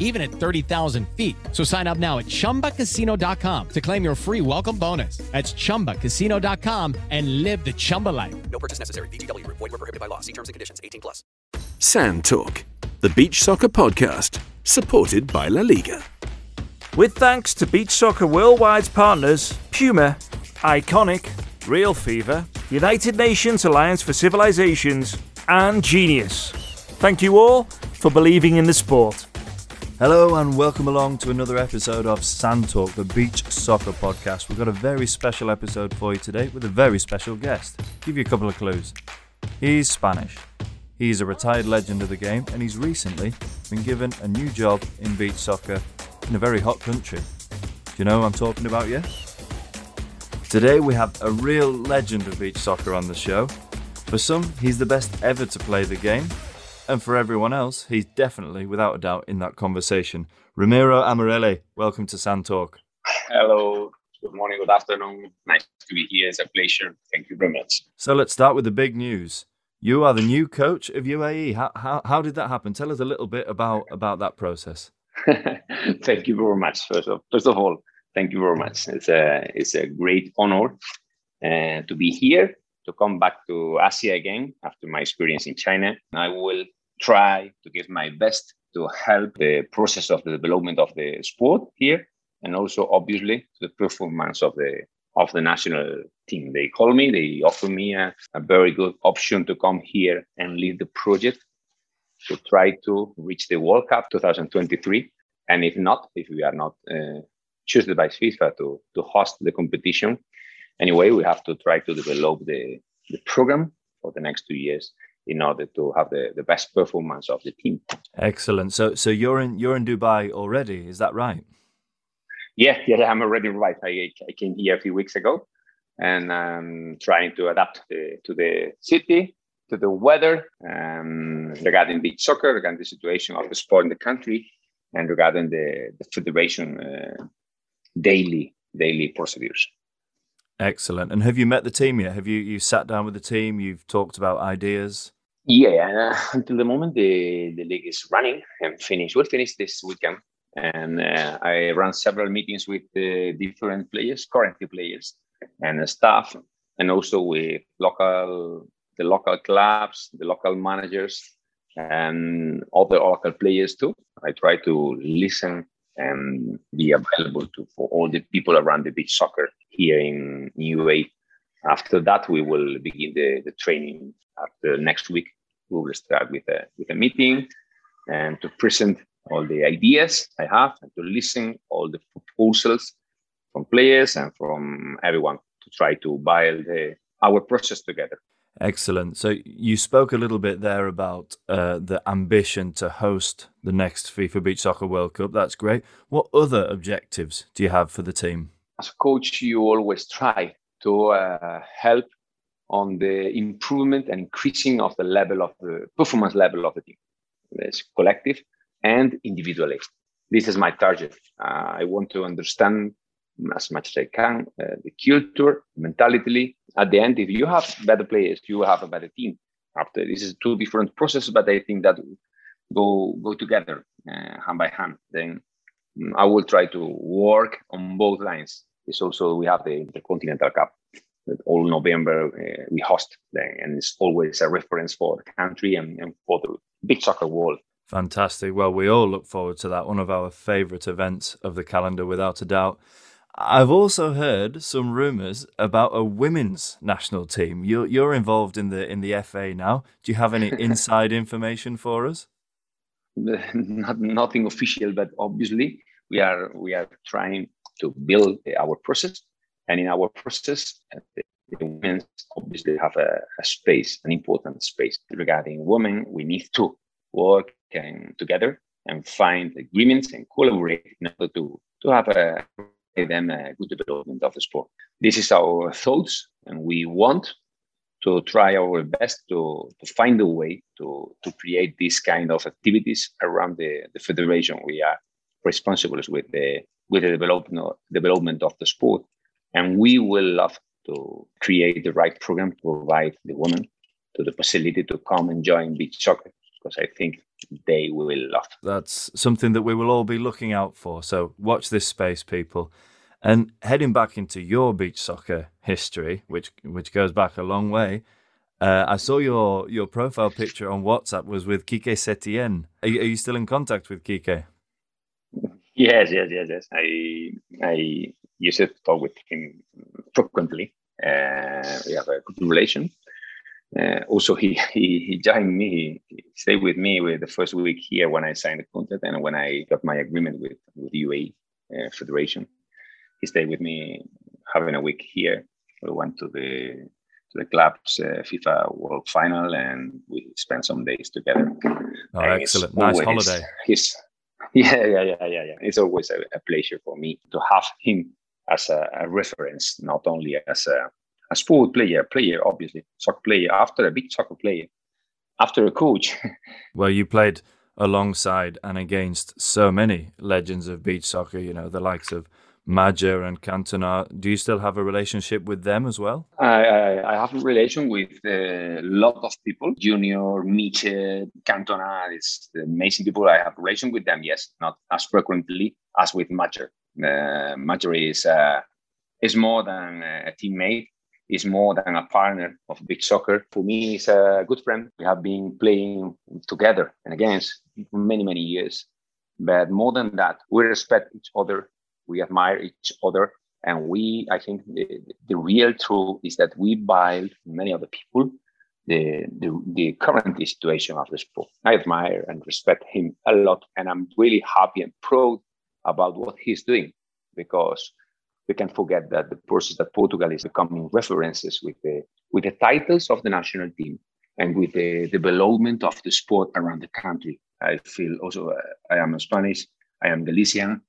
even at 30,000 feet. So sign up now at chumbacasino.com to claim your free welcome bonus. That's chumbacasino.com and live the Chumba life. No purchase necessary. VGW Group. Void were prohibited by law. See terms and conditions. 18 plus. Sand Talk, the beach soccer podcast, supported by La Liga. With thanks to Beach Soccer Worldwide's partners, Puma, Iconic, Real Fever, United Nations Alliance for Civilizations, and Genius. Thank you all for believing in the sport. Hello and welcome along to another episode of Sand Talk, the beach soccer podcast. We've got a very special episode for you today with a very special guest. Give you a couple of clues. He's Spanish. He's a retired legend of the game and he's recently been given a new job in beach soccer in a very hot country. Do you know who I'm talking about yet? Today we have a real legend of beach soccer on the show. For some, he's the best ever to play the game, and for everyone else, he's definitely, without a doubt, in that conversation. Ramiro Amarelle, welcome to Sand Talk. Hello, good morning, good afternoon. Nice to be here. It's a pleasure. Thank you very much. So let's start with the big news. You are the new coach of UAE. How, how, how did that happen? Tell us a little bit about, about that process. thank you very much. First of, first of all, thank you very much. It's a, it's a great honor uh, to be here, to come back to Asia again after my experience in China. I will try to give my best to help the process of the development of the sport here and also obviously the performance of the of the national team. They call me, they offer me a, a very good option to come here and lead the project to try to reach the World Cup 2023. And if not, if we are not uh, chosen by FIFA to, to host the competition, anyway, we have to try to develop the, the program for the next two years in order to have the, the best performance of the team. Excellent. So so you're in you're in Dubai already, is that right? Yeah, yeah, I'm already right. I, I came here a few weeks ago and I'm trying to adapt the, to the city, to the weather, um, regarding beach soccer, regarding the situation of the sport in the country, and regarding the, the federation uh, daily daily procedures. Excellent. And have you met the team yet? Have you you sat down with the team? You've talked about ideas. Yeah, uh, until the moment the the league is running and finished. We'll finish this weekend, and uh, I ran several meetings with the different players, currently players, and staff, and also with local the local clubs, the local managers, and other local players too. I try to listen and be available to for all the people around the beach soccer here in UAE. After that, we will begin the, the training. After next week, we will start with a with a meeting and to present all the ideas I have and to listen all the proposals from players and from everyone to try to build the, our process together. Excellent. So you spoke a little bit there about uh, the ambition to host the next FIFA Beach Soccer World Cup. That's great. What other objectives do you have for the team? As a coach, you always try to uh, help on the improvement and increasing of the level of the performance level of the team. It's collective and individually. This is my target. Uh, I want to understand as much as I can uh, the culture, mentality. At the end, if you have better players, you have a better team. after this is two different processes, but I think that go go together uh, hand by hand. Then mm, I will try to work on both lines. It's also we have the Intercontinental Cup all November uh, we host, and it's always a reference for the country and, and for the big soccer world. Fantastic. Well, we all look forward to that. One of our favourite events of the calendar, without a doubt. I've also heard some rumours about a women's national team. You're you're involved in the in the FA now. Do you have any inside information for us? Not, nothing official, but obviously we are we are trying to build our process, and in our process, uh, the, the women obviously have a, a space, an important space regarding women. We need to work and together and find agreements and collaborate in order to to have a them a good development of the sport. This is our thoughts, and we want to try our best to, to find a way to, to create these kind of activities around the, the federation. We are responsible with the with the development development of the sport, and we will love to create the right program to provide the women to the facility to come and join beach soccer because I think they will love. That's something that we will all be looking out for. So watch this space, people. And heading back into your beach soccer history, which which goes back a long way, uh, I saw your your profile picture on WhatsApp was with Kike Setien. Are you, are you still in contact with Kike? Yes, yes, yes, yes. I I used to talk with him frequently. Uh, we have a good relation. Uh, also, he, he he joined me. He stayed with me with the first week here when I signed the contract and when I got my agreement with with UAE uh, Federation. He stayed with me having a week here. We went to the to the club's uh, FIFA World Final and we spent some days together. Oh, and excellent! Nice holiday. He's, yeah, yeah, yeah, yeah, yeah. It's always a, a pleasure for me to have him as a, a reference, not only as a a sport player, player obviously, soccer player, after a big soccer player, after a coach. well, you played alongside and against so many legends of beach soccer, you know, the likes of Madjer and Cantona. Do you still have a relationship with them as well? I, I, I have a relation with a lot of people. Junior, Miche, Cantona, it's the amazing people. I have a relation with them, yes, not as frequently as with Madjer. Uh, Madjer is, uh, is more than a teammate is more than a partner of big soccer. For me, he's a good friend. We have been playing together and against many, many years. But more than that, we respect each other, we admire each other, and we, I think, the, the real truth is that we buy many other people the, the the current situation of the sport. I admire and respect him a lot, and I'm really happy and proud about what he's doing because we can forget that the process that Portugal is becoming references with the with the titles of the national team and with the development of the sport around the country. I feel also uh, I am a Spanish, I am Galician,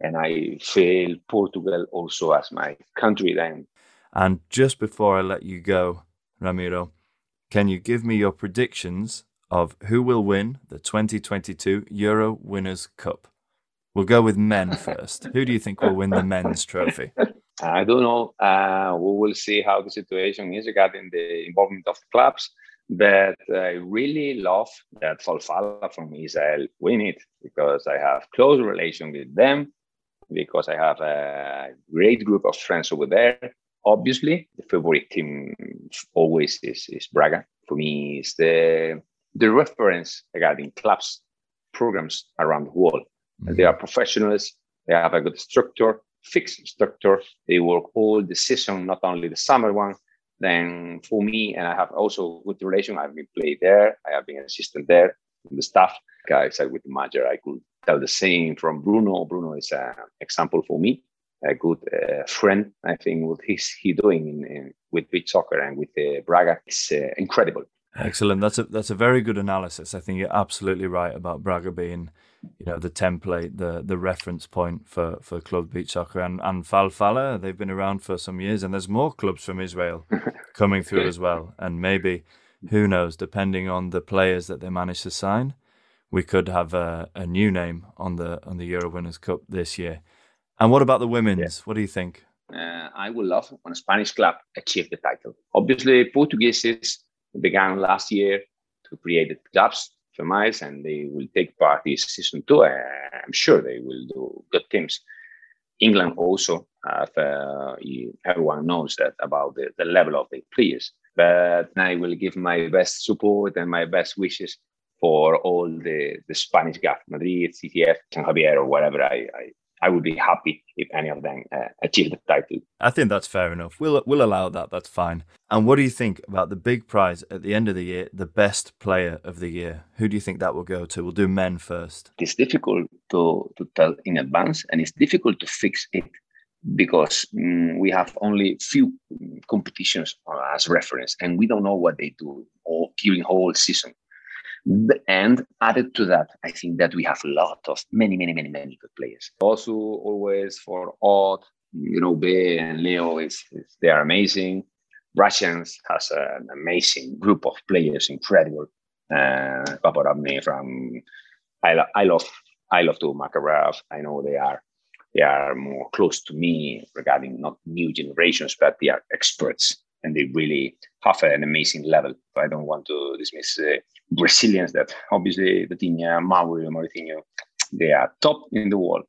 and I feel Portugal also as my country then. And just before I let you go, Ramiro, can you give me your predictions of who will win the 2022 Euro Winners' Cup? We'll go with men first. Who do you think will win the men's trophy? I don't know. Uh, we will see how the situation is regarding the involvement of the clubs. But I really love that Falfala from Israel win it because I have close relation with them, because I have a great group of friends over there. Obviously, the favorite team always is, is Braga. For me, is the the reference regarding clubs programs around the world. Mm-hmm. They are professionals. They have a good structure, fixed structure. They work all the season, not only the summer one. Then for me, and I have also good relation. I've been played there. I have been an assistant there the staff. Guys, with the manager, I could tell the same from Bruno. Bruno is an example for me, a good uh, friend. I think what he's he doing in, in, with beach soccer and with uh, Braga is uh, incredible. Excellent. That's a that's a very good analysis. I think you're absolutely right about Braga being you know the template, the the reference point for for club beach soccer and and Falfala. They've been around for some years, and there's more clubs from Israel coming through as well. And maybe who knows, depending on the players that they manage to sign, we could have a, a new name on the on the Euro Winners' Cup this year. And what about the women's? Yeah. What do you think? Uh, I would love when a Spanish club achieve the title. Obviously, Portuguese began last year to create the clubs miles, and they will take part in season two. I'm sure they will do good teams. England also have, uh, everyone knows that about the, the level of the players. But I will give my best support and my best wishes for all the, the Spanish guys, Madrid, CTF, San Javier, or whatever I, I, I would be happy if any of them uh, achieve the title. I think that's fair enough. We'll we'll allow that. That's fine. And what do you think about the big prize at the end of the year, the best player of the year? Who do you think that will go to? We'll do men first. It's difficult to to tell in advance, and it's difficult to fix it because mm, we have only few competitions as reference, and we don't know what they do all during whole season. And added to that, I think that we have a lot of many, many, many, many good players. Also, always for odd, you know, Be and Leo is, is they are amazing. Russians has an amazing group of players, incredible. Uh, Paporotnyi from I, lo- I love I love to Makarov. I know they are they are more close to me regarding not new generations, but they are experts and they really have an amazing level. I don't want to dismiss uh, Brazilians that obviously Vitinha, Mauro, Maurício, they are top in the world.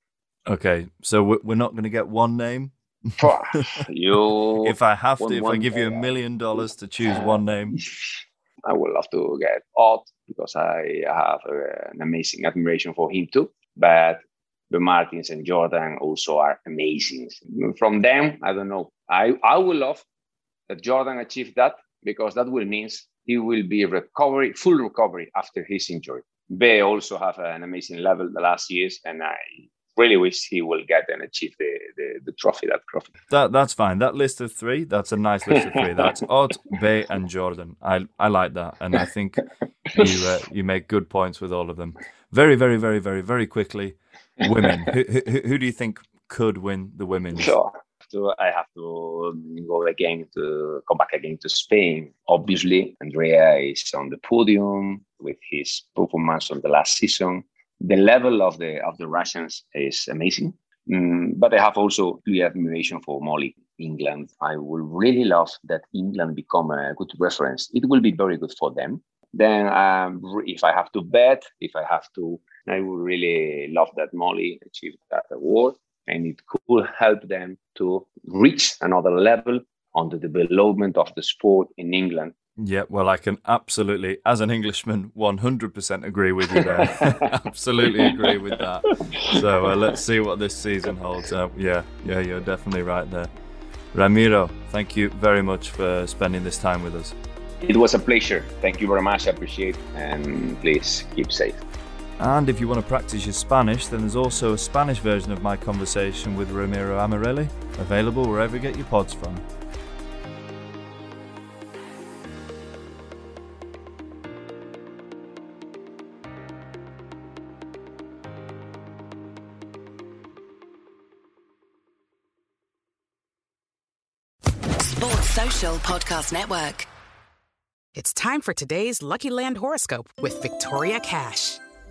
Okay, so we're not going to get one name. you, if I have to, if I give you a million dollars to choose one name, I would love to get Ott because I have uh, an amazing admiration for him too. But the Martins and Jordan also are amazing. From them, I don't know. I, I would love that Jordan achieved that because that will means he will be recovery, full recovery after his injury. Bay also have an amazing level the last years, and I really wish he will get and achieve the, the, the trophy, that trophy. That that's fine. That list of three, that's a nice list of three. That's Ott, Bay, and Jordan. I I like that, and I think you uh, you make good points with all of them. Very, very, very, very, very quickly. Women. who, who, who do you think could win the women's? Sure to I have to go again to come back again to Spain. Obviously, Andrea is on the podium with his performance of the last season. The level of the of the Russians is amazing. Mm, but I have also clear admiration for Molly, England. I would really love that England become a good reference. It will be very good for them. Then, um, if I have to bet, if I have to, I would really love that Molly achieved that award and it could help them to reach another level on the development of the sport in England. Yeah, well, I can absolutely, as an Englishman, 100% agree with you there. absolutely agree with that. So uh, let's see what this season holds. Uh, yeah, yeah, you're definitely right there. Ramiro, thank you very much for spending this time with us. It was a pleasure. Thank you very much. I appreciate it. And please keep safe. And if you want to practice your Spanish, then there's also a Spanish version of my conversation with Ramiro Amarelle, available wherever you get your pods from. Sports Social Podcast Network. It's time for today's Lucky Land horoscope with Victoria Cash.